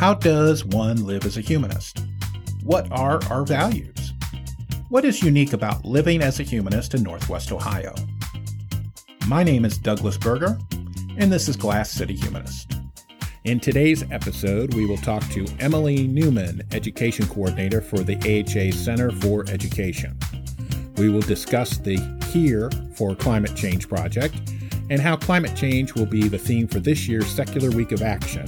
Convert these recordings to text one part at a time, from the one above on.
How does one live as a humanist? What are our values? What is unique about living as a humanist in Northwest Ohio? My name is Douglas Berger, and this is Glass City Humanist. In today's episode, we will talk to Emily Newman, Education Coordinator for the AHA Center for Education. We will discuss the Here for Climate Change project and how climate change will be the theme for this year's Secular Week of Action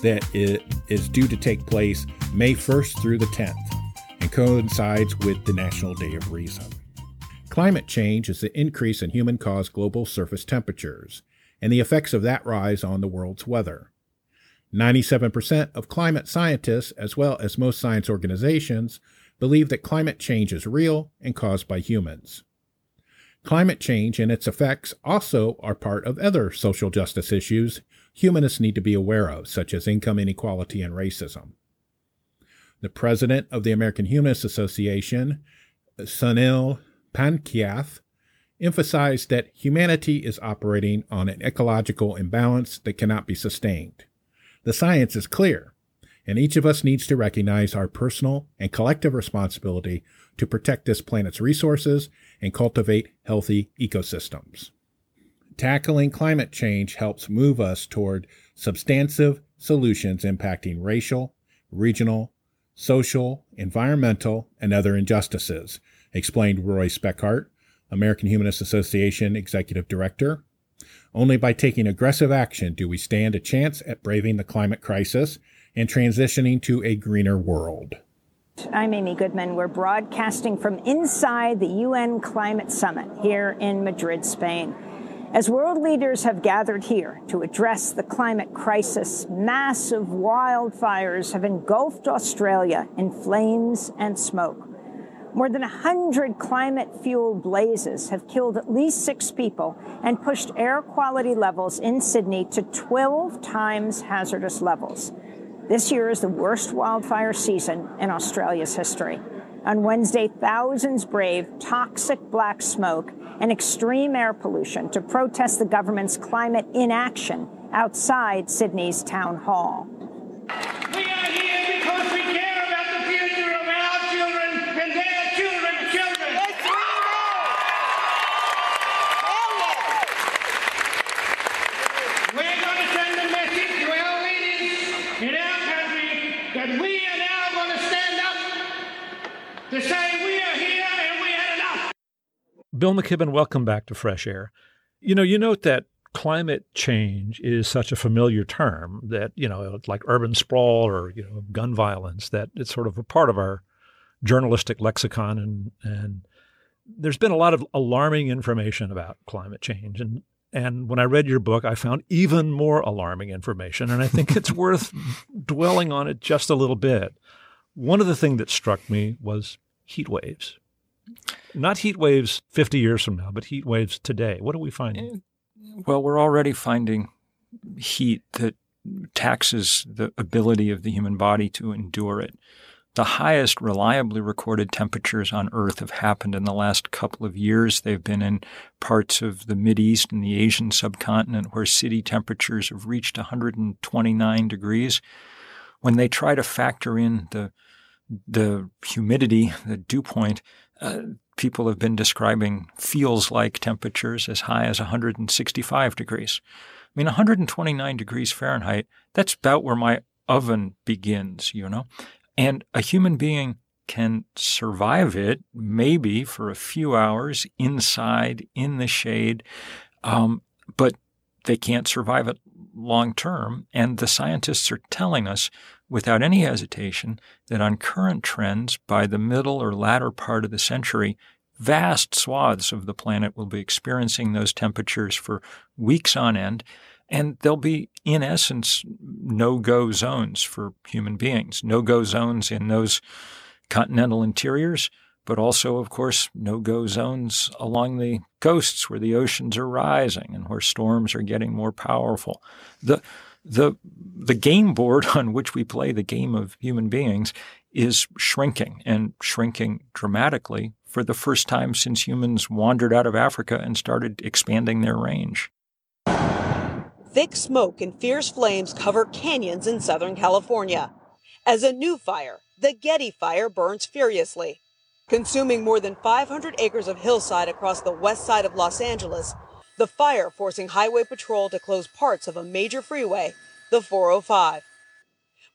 that is due to take place May 1st through the 10th and coincides with the National Day of Reason. Climate change is the increase in human caused global surface temperatures and the effects of that rise on the world's weather. 97% of climate scientists, as well as most science organizations, believe that climate change is real and caused by humans. Climate change and its effects also are part of other social justice issues humanists need to be aware of, such as income inequality and racism. The president of the American Humanist Association, Sunil Panikkath, emphasized that humanity is operating on an ecological imbalance that cannot be sustained. The science is clear, and each of us needs to recognize our personal and collective responsibility to protect this planet's resources and cultivate healthy ecosystems. Tackling climate change helps move us toward substantive solutions impacting racial, regional, social, environmental, and other injustices, explained Roy Speckhardt, American Humanist Association Executive Director. Only by taking aggressive action do we stand a chance at braving the climate crisis and transitioning to a greener world. I'm Amy Goodman. We're broadcasting from inside the UN Climate Summit here in Madrid, Spain. As world leaders have gathered here to address the climate crisis, massive wildfires have engulfed Australia in flames and smoke. More than 100 climate fueled blazes have killed at least six people and pushed air quality levels in Sydney to 12 times hazardous levels. This year is the worst wildfire season in Australia's history. On Wednesday, thousands braved toxic black smoke and extreme air pollution to protest the government's climate inaction outside Sydney's town hall. Bill McKibben, welcome back to Fresh Air. You know, you note that climate change is such a familiar term that, you know, like urban sprawl or, you know, gun violence, that it's sort of a part of our journalistic lexicon. And, and there's been a lot of alarming information about climate change. And, and when I read your book, I found even more alarming information. And I think it's worth dwelling on it just a little bit. One of the things that struck me was heat waves. Not heat waves 50 years from now, but heat waves today. What are we finding? Eh, well, we're already finding heat that taxes the ability of the human body to endure it. The highest reliably recorded temperatures on Earth have happened in the last couple of years. They've been in parts of the East and the Asian subcontinent where city temperatures have reached 129 degrees. When they try to factor in the the humidity, the dew point, uh, people have been describing feels like temperatures as high as 165 degrees. I mean, 129 degrees Fahrenheit, that's about where my oven begins, you know? And a human being can survive it maybe for a few hours inside in the shade, um, but they can't survive it long term. And the scientists are telling us without any hesitation that on current trends, by the middle or latter part of the century, vast swaths of the planet will be experiencing those temperatures for weeks on end. And there'll be, in essence, no go zones for human beings, no go zones in those continental interiors, but also, of course, no go zones along the coasts where the oceans are rising and where storms are getting more powerful. The, the the game board on which we play the game of human beings is shrinking and shrinking dramatically for the first time since humans wandered out of Africa and started expanding their range. Thick smoke and fierce flames cover canyons in Southern California. As a new fire, the Getty Fire burns furiously, consuming more than 500 acres of hillside across the west side of Los Angeles. The fire forcing Highway Patrol to close parts of a major freeway, the 405.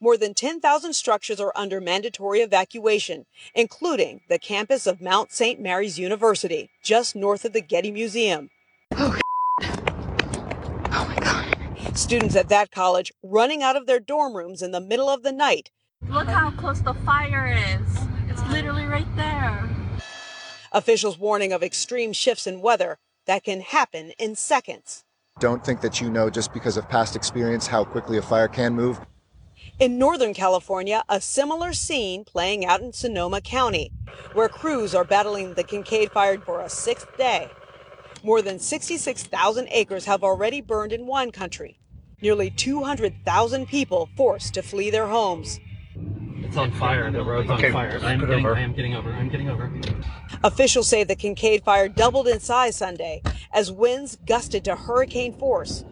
More than 10,000 structures are under mandatory evacuation, including the campus of Mount St. Mary's University, just north of the Getty Museum. Oh, oh my God. Students at that college running out of their dorm rooms in the middle of the night. Look how close the fire is. It's literally right there. Officials warning of extreme shifts in weather that can happen in seconds. Don't think that you know just because of past experience how quickly a fire can move. In Northern California, a similar scene playing out in Sonoma County, where crews are battling the Kincade fire for a sixth day. More than 66,000 acres have already burned in wine country. Nearly 200,000 people forced to flee their homes. It's on fire. The road's okay. on fire. I'm getting, I am getting over. I'm getting over. Officials say the Kincade fire doubled in size Sunday as winds gusted to hurricane force.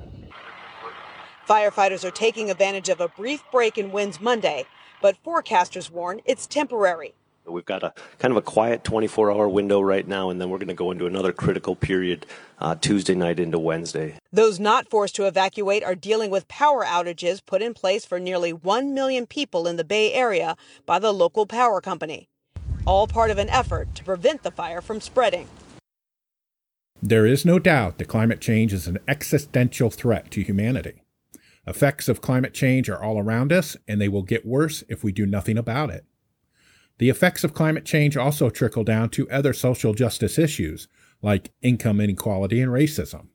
Firefighters are taking advantage of a brief break in winds Monday, but forecasters warn it's temporary. We've got a kind of a quiet 24 hour window right now, and then we're going to go into another critical period uh, Tuesday night into Wednesday. Those not forced to evacuate are dealing with power outages put in place for nearly 1 million people in the Bay Area by the local power company, all part of an effort to prevent the fire from spreading. There is no doubt that climate change is an existential threat to humanity. Effects of climate change are all around us, and they will get worse if we do nothing about it. The effects of climate change also trickle down to other social justice issues, like income inequality and racism.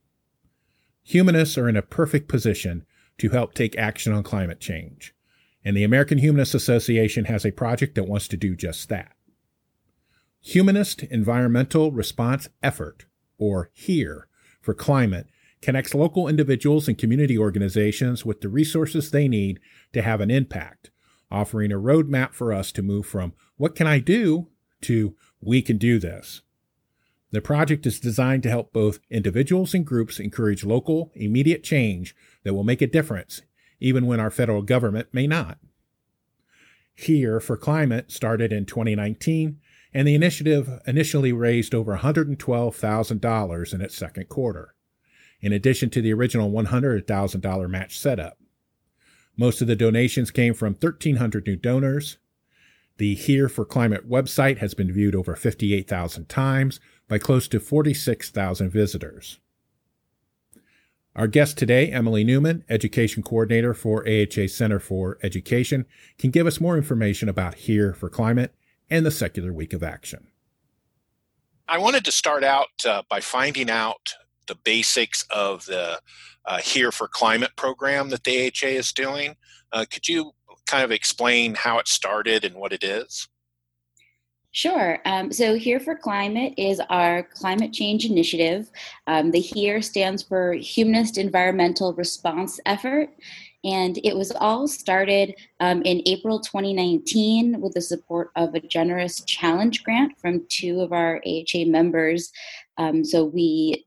Humanists are in a perfect position to help take action on climate change, and the American Humanist Association has a project that wants to do just that. Humanist Environmental Response Effort, or HERE, for climate connects local individuals and community organizations with the resources they need to have an impact, offering a roadmap for us to move from what can I do to we can do this. The project is designed to help both individuals and groups encourage local, immediate change that will make a difference, even when our federal government may not. Here for Climate started in 2019, and the initiative initially raised over $112,000 in its second quarter in addition to the original $100,000 match setup. Most of the donations came from 1,300 new donors. The Here for Climate website has been viewed over 58,000 times by close to 46,000 visitors. Our guest today, Emily Newman, Education Coordinator for AHA Center for Education, can give us more information about Here for Climate and the Secular Week of Action. I wanted to start out uh, by finding out the basics of the uh, Here for Climate program that the AHA is doing. Uh, could you kind of explain how it started and what it is? Sure. Um, so, Here for Climate is our climate change initiative. Um, the HERE stands for Humanist Environmental Response Effort. And it was all started um, in April 2019 with the support of a generous challenge grant from two of our AHA members. Um, so we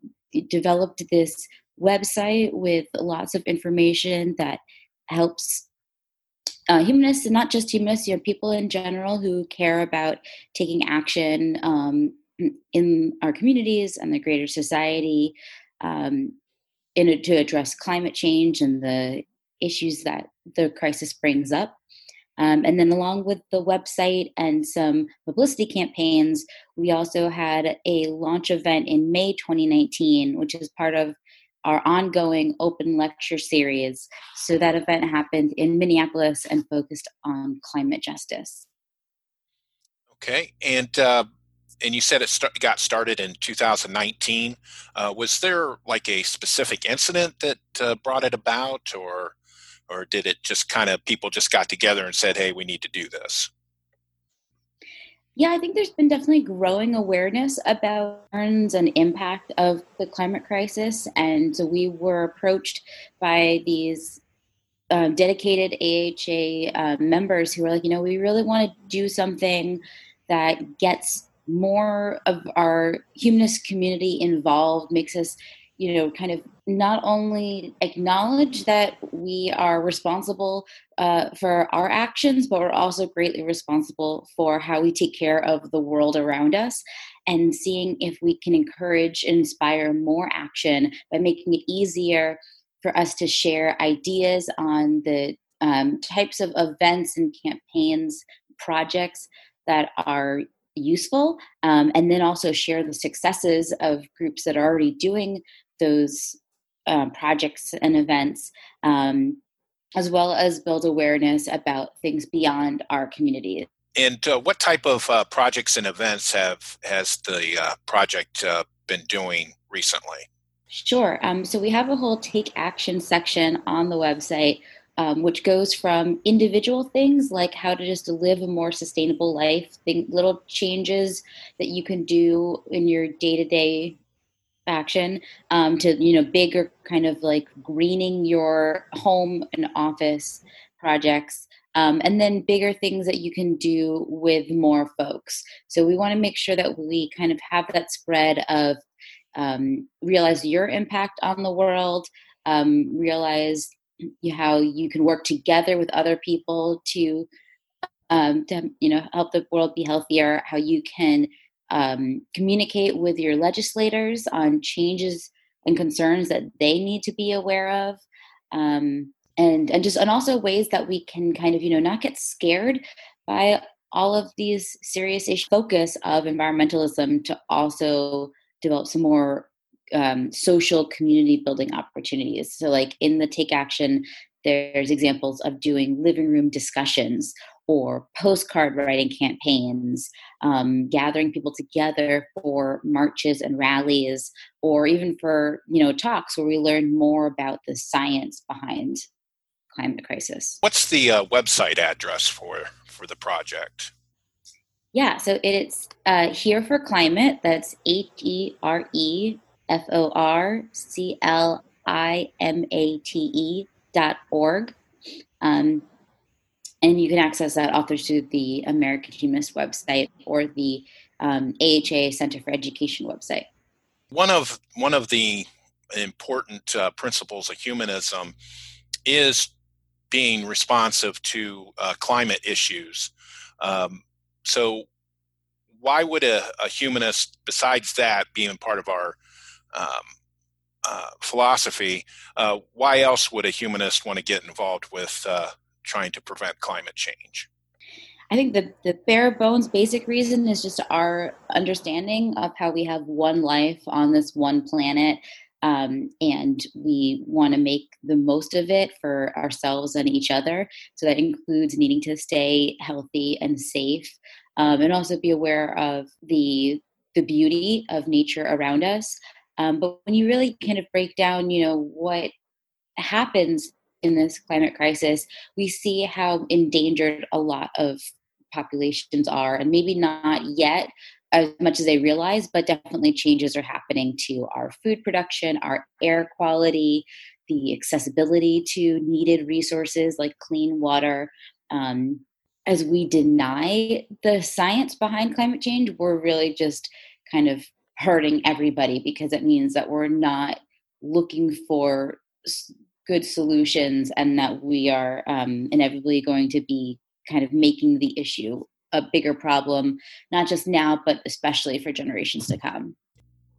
developed this website with lots of information that helps uh, humanists and not just humanists, you know, people in general who care about taking action um, in our communities and the greater society um, in to address climate change and the issues that the crisis brings up. Um, and then, along with the website and some publicity campaigns, we also had a launch event in May 2019, which is part of our ongoing open lecture series. So, that event happened in Minneapolis and focused on climate justice. Okay. And, uh, and you said it start, got started in 2019. Uh, was there like a specific incident that uh, brought it about, or or did it just kind of people just got together and said, "Hey, we need to do this"? Yeah, I think there's been definitely growing awareness about and impact of the climate crisis, and so we were approached by these uh, dedicated AHA uh, members who were like, you know, we really want to do something that gets more of our humanist community involved, makes us you know, kind of not only acknowledge that we are responsible uh, for our actions, but we're also greatly responsible for how we take care of the world around us and seeing if we can encourage and inspire more action by making it easier for us to share ideas on the um, types of events and campaigns, projects that are useful, um, and then also share the successes of groups that are already doing those uh, projects and events, um, as well as build awareness about things beyond our community. And uh, what type of uh, projects and events have has the uh, project uh, been doing recently? Sure. Um, so we have a whole take action section on the website, um, which goes from individual things like how to just live a more sustainable life, think little changes that you can do in your day to day action, um, to you know bigger kind of like greening your home and office projects. Um, and then bigger things that you can do with more folks. So we want to make sure that we kind of have that spread of um, realize your impact on the world, um, realize how you can work together with other people to, um, to you know help the world be healthier. How you can um, communicate with your legislators on changes and concerns that they need to be aware of. Um, and, and just and also ways that we can kind of you know not get scared by all of these serious issues focus of environmentalism to also develop some more um, social community building opportunities. So, like in the Take Action, there's examples of doing living room discussions or postcard writing campaigns, um, gathering people together for marches and rallies, or even for you know talks where we learn more about the science behind climate crisis. What's the uh, website address for for the project? Yeah, so it's uh, Here for Climate. That's H E R E F O R C L I M A T E dot org. Um, and you can access that all through the American Humanist website or the um, AHA Center for Education website. One of one of the important uh, principles of humanism is being responsive to uh, climate issues. Um, so why would a, a, humanist, besides that being part of our um, uh, philosophy, uh, why else would a humanist want to get involved with uh, trying to prevent climate change? I think the, the bare bones basic reason is just our understanding of how we have one life on this one planet. Um, and we want to make the most of it for ourselves and each other. So that includes needing to stay healthy and safe um, and also be aware of the the beauty of nature around us. Um, but when you really kind of break down, you know, what happens in this climate crisis, we see how endangered a lot of populations are, and maybe not yet as much as they realize, but definitely changes are happening to our food production, our air quality, the accessibility to needed resources like clean water. Um, as we deny the science behind climate change, we're really just kind of hurting everybody because it means that we're not looking for good solutions and that we are um, inevitably going to be kind of making the issue a bigger problem, not just now, but especially for generations to come.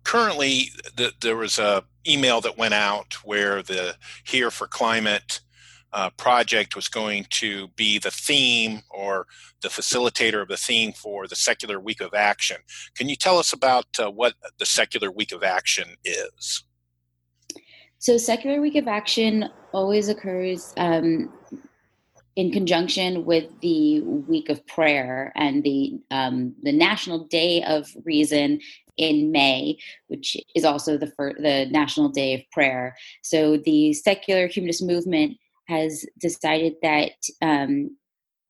Currently, the, there was a email that went out where the Here for Climate uh, project was going to be the theme or the facilitator of the theme for the Secular Week of Action. Can you tell us about uh, what the Secular Week of Action is? So, Secular Week of Action always occurs um, in conjunction with the Week of Prayer and the um, the National Day of Reason in May, which is also the the National Day of Prayer. So, the secular humanist movement has decided that um,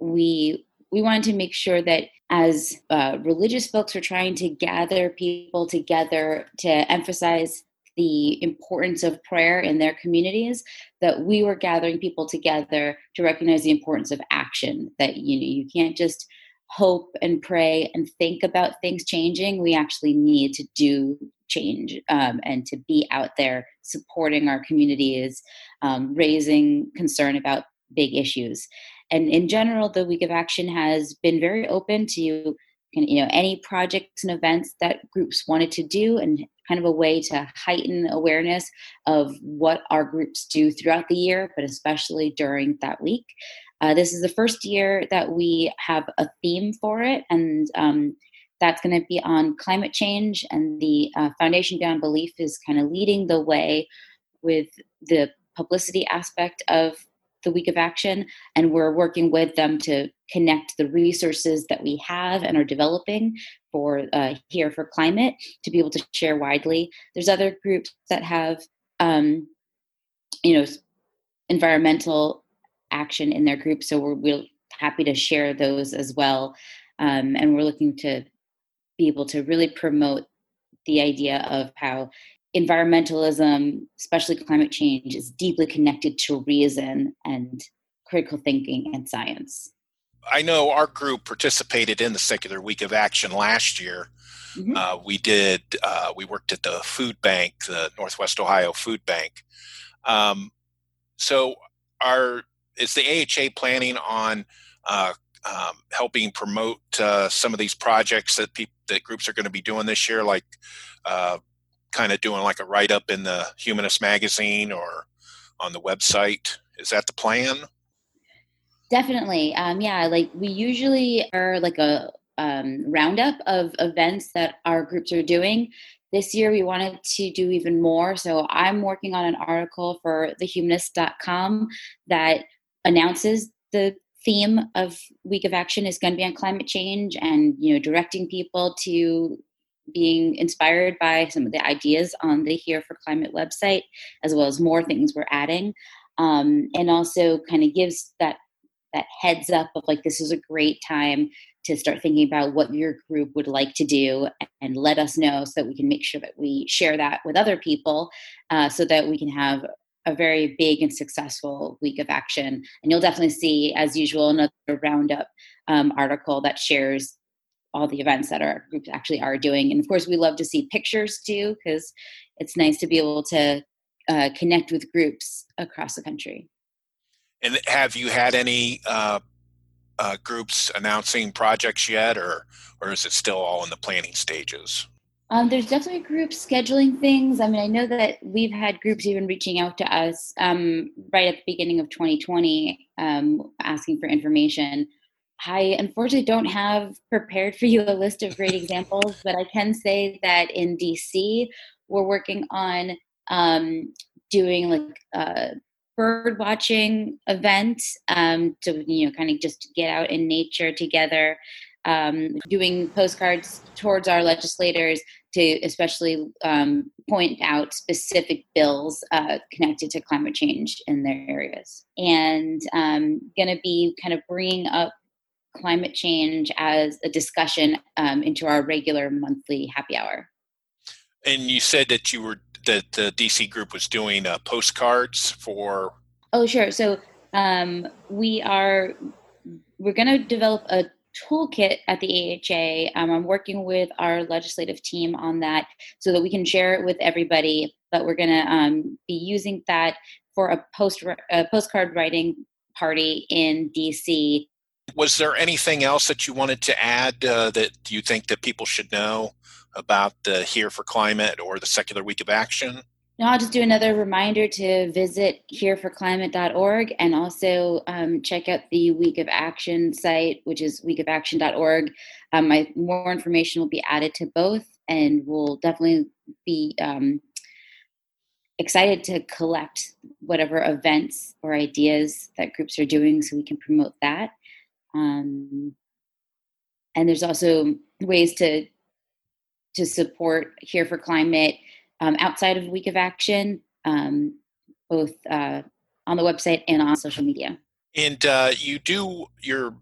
we we wanted to make sure that as uh, religious folks are trying to gather people together to emphasize the importance of prayer in their communities that we were gathering people together to recognize the importance of action that you know you can't just hope and pray and think about things changing. We actually need to do change um, and to be out there supporting our communities, um, raising concern about big issues. And in general, the Week of Action has been very open to you know any projects and events that groups wanted to do and kind of a way to heighten awareness of what our groups do throughout the year but especially during that week. Uh, this is the first year that we have a theme for it and um, that's going to be on climate change and the uh, foundation beyond belief is kind of leading the way with the publicity aspect of the week of action and we're working with them to connect the resources that we have and are developing for uh, here for climate to be able to share widely there's other groups that have um, you know environmental action in their group so we're, we're happy to share those as well um, and we're looking to be able to really promote the idea of how environmentalism, especially climate change, is deeply connected to reason and critical thinking and science. I know our group participated in the Secular Week of Action last year. Mm-hmm. Uh, we did. Uh, we worked at the food bank, the Northwest Ohio Food Bank. Um, so, our is the AHA planning on uh, um, helping promote uh, some of these projects that people that groups are going to be doing this year, like uh, kind of doing like a write up in the Humanist magazine or on the website. Is that the plan? Definitely. Um, yeah, like we usually are like a um, roundup of events that our groups are doing. This year we wanted to do even more. So I'm working on an article for thehumanist.com that announces the theme of week of action is going to be on climate change and you know directing people to being inspired by some of the ideas on the here for climate website as well as more things we're adding um, and also kind of gives that that heads up of like this is a great time to start thinking about what your group would like to do and let us know so that we can make sure that we share that with other people uh, so that we can have a very big and successful week of action. And you'll definitely see, as usual, another roundup um, article that shares all the events that our groups actually are doing. And of course, we love to see pictures too, because it's nice to be able to uh, connect with groups across the country. And have you had any uh, uh, groups announcing projects yet, or or is it still all in the planning stages? Um, there's definitely groups scheduling things. I mean, I know that we've had groups even reaching out to us um, right at the beginning of 2020 um, asking for information. I unfortunately don't have prepared for you a list of great examples, but I can say that in DC, we're working on um, doing like a bird watching event um, to, you know, kind of just get out in nature together um, doing postcards towards our legislators to especially um, point out specific bills uh, connected to climate change in their areas. And um, going to be kind of bringing up climate change as a discussion um, into our regular monthly happy hour. And you said that you were that the DC group was doing uh, postcards for. Oh, sure. So um, we are we're going to develop a toolkit at the AHA. Um, I'm working with our legislative team on that so that we can share it with everybody. But we're going to um, be using that for a post a postcard writing party in DC. Was there anything else that you wanted to add uh, that you think that people should know about the Here for Climate or the Secular Week of Action? No, I'll just do another reminder to visit hereforclimate.org and also um, check out the Week of Action site, which is weekofaction.org. Um, my, more information will be added to both, and we'll definitely be um, excited to collect whatever events or ideas that groups are doing so we can promote that. Um, and there's also ways to to support Here for Climate um, outside of Week of Action, um, both uh, on the website and on social media. And uh, you do your,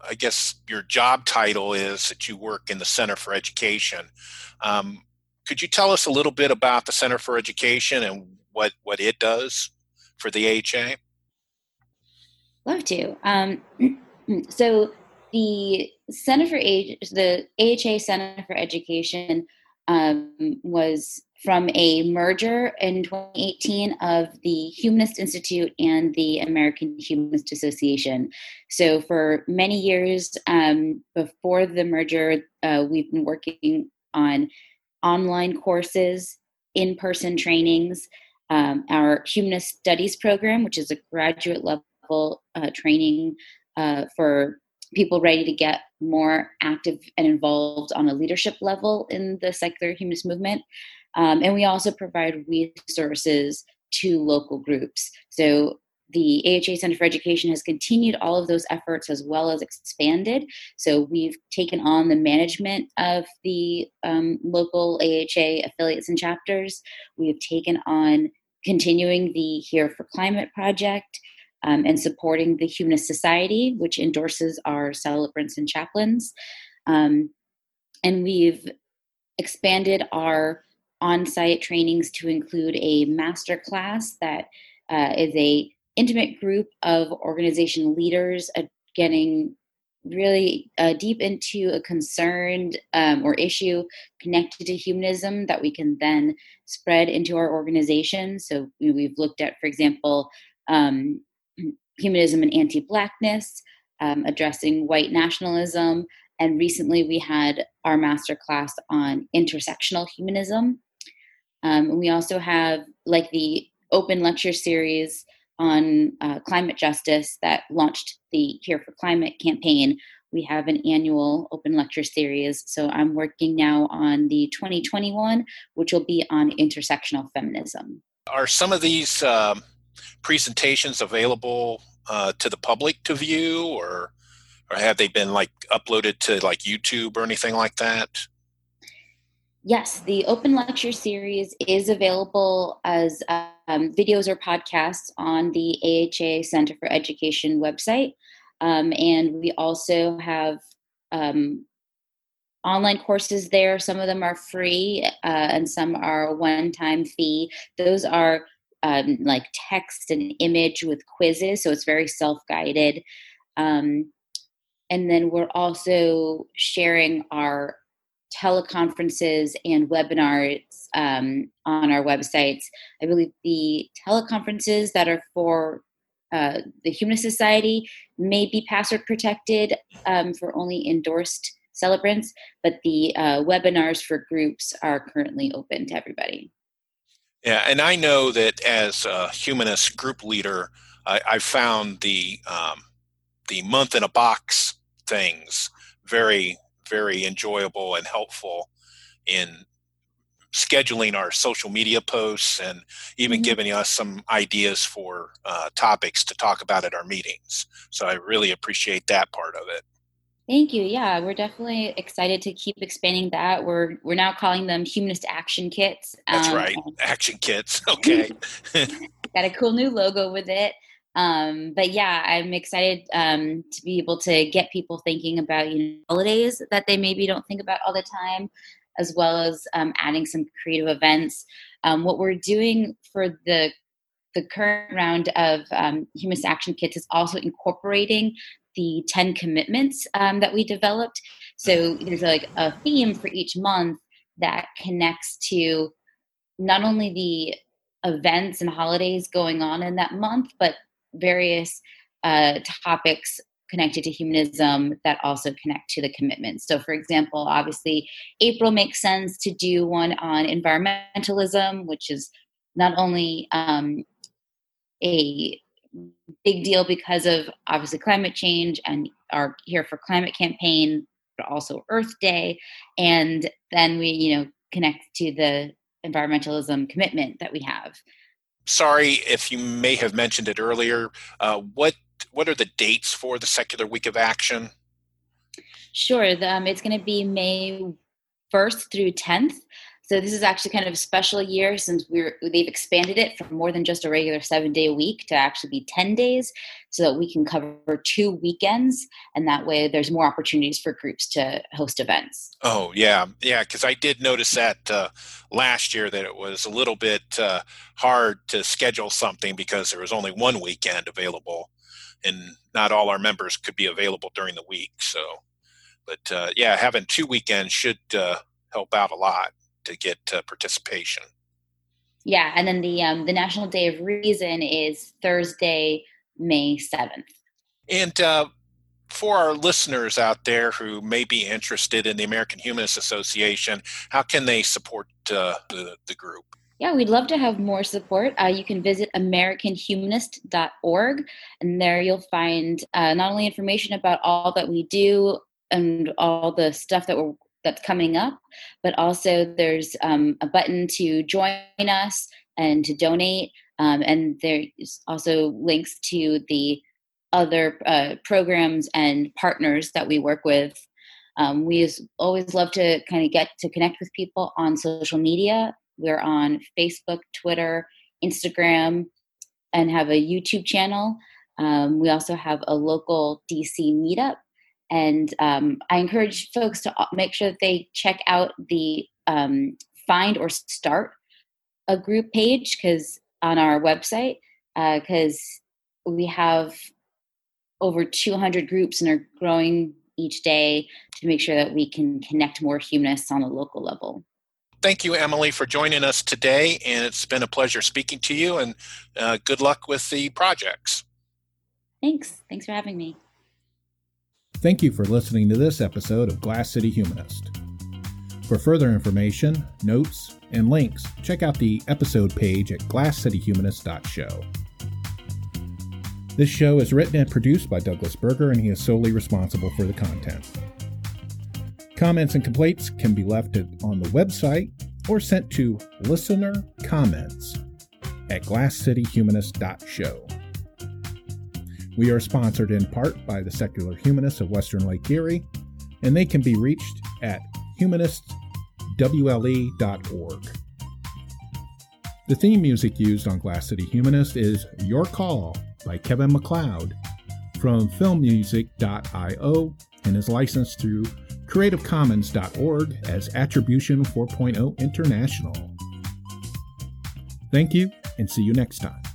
I guess your job title is that you work in the Center for Education. Um, could you tell us a little bit about the Center for Education and what what it does for the AHA? Love to. Um, so the Center for Age, the AHA Center for Education um, was from a merger in 2018 of the Humanist Institute and the American Humanist Association. So, for many years um, before the merger, uh, we've been working on online courses, in person trainings, um, our Humanist Studies program, which is a graduate level uh, training uh, for people ready to get more active and involved on a leadership level in the secular humanist movement. Um, and we also provide resources to local groups. So the AHA Center for Education has continued all of those efforts as well as expanded. So we've taken on the management of the um, local AHA affiliates and chapters. We have taken on continuing the Here for Climate project um, and supporting the Humanist Society, which endorses our celebrants and chaplains. Um, and we've expanded our on-site trainings to include a master class that uh, is a intimate group of organization leaders uh, getting really uh, deep into a concern um, or issue connected to humanism that we can then spread into our organization. So we've looked at, for example, um, humanism and anti-blackness, um, addressing white nationalism, and recently we had our master class on intersectional humanism. Um, and we also have like the open lecture series on uh, climate justice that launched the Here for Climate campaign. We have an annual open lecture series. So I'm working now on the 2021, which will be on intersectional feminism. Are some of these um, presentations available uh, to the public to view, or or have they been like uploaded to like YouTube or anything like that? Yes, the open lecture series is available as um, videos or podcasts on the AHA Center for Education website. Um, and we also have um, online courses there. Some of them are free uh, and some are one time fee. Those are um, like text and image with quizzes, so it's very self guided. Um, and then we're also sharing our teleconferences and webinars um, on our websites. I believe the teleconferences that are for uh, the Humanist Society may be password protected um, for only endorsed celebrants, but the uh, webinars for groups are currently open to everybody. Yeah, and I know that as a humanist group leader, I, I found the um, the month in a box things very very enjoyable and helpful in scheduling our social media posts and even mm-hmm. giving us some ideas for uh, topics to talk about at our meetings. So I really appreciate that part of it. Thank you. Yeah, we're definitely excited to keep expanding that. We're we're now calling them humanist action kits. That's um, right, action kits. Okay. got a cool new logo with it. Um, but yeah, I'm excited um, to be able to get people thinking about you know, holidays that they maybe don't think about all the time, as well as um, adding some creative events. Um, what we're doing for the the current round of um, Humanist Action Kits is also incorporating the 10 commitments um, that we developed. So there's like a theme for each month that connects to not only the events and holidays going on in that month, but various uh, topics connected to humanism that also connect to the commitments. So, for example, obviously, April makes sense to do one on environmentalism, which is not only um, a big deal because of obviously climate change and our Here for Climate campaign, but also Earth Day. And then we, you know, connect to the environmentalism commitment that we have sorry if you may have mentioned it earlier. Uh, what what are the dates for the Secular Week of Action? Sure. um, it's going to be May 1st through 10th. So this is actually kind of a special year since we're they've expanded it from more than just a regular seven day week to actually be ten days, so that we can cover two weekends, and that way there's more opportunities for groups to host events. Oh yeah, yeah, because I did notice that uh, last year that it was a little bit uh, hard to schedule something because there was only one weekend available and not all our members could be available during the week. So, but uh, yeah, having two weekends should uh, help out a lot to get uh, participation. Yeah, and then the um, the National Day of Reason is Thursday, May seventh. And uh, for our listeners out there who may be interested in the American Humanist Association, how can they support uh, the, the group? Yeah, we'd love to have more support. Uh, you can visit AmericanHumanist.org, and there you'll find uh, not only information about all that we do and all the stuff that we're that's coming up, but also there's um, a button to join us and to donate, um, and there's also links to the other uh, programs and partners that we work with. Um, we always love to kind of get to connect with people on social media. We're on Facebook, Twitter, Instagram, and have a YouTube channel. Um, we also have a local DC meetup. And um, I encourage folks to uh, make sure that they check out the um, find or start a group page because on our website, because uh, we have over 200 groups and are growing each day to make sure that we can connect more humanists on a local level. Thank you, Emily, for joining us today, and it's been a pleasure speaking to you. And uh, good luck with the projects. Thanks. Thanks for having me. Thank you for listening to this episode of Glass City Humanist. For further information, notes, and links, check out the episode page at glasscityhumanist.show. This show is written and produced by Douglas Berger, and he is solely responsible for the content. Comments and complaints can be left on the website or sent to listener comments at glasscityhumanist.show. We are sponsored in part by the Secular Humanists of Western Lake Erie, and they can be reached at humanistwle.org. The theme music used on Glass City Humanist is Your Call by Kevin MacLeod from filmmusic.io and is licensed through creativecommons.org as Attribution 4.0 International. Thank you and see you next time.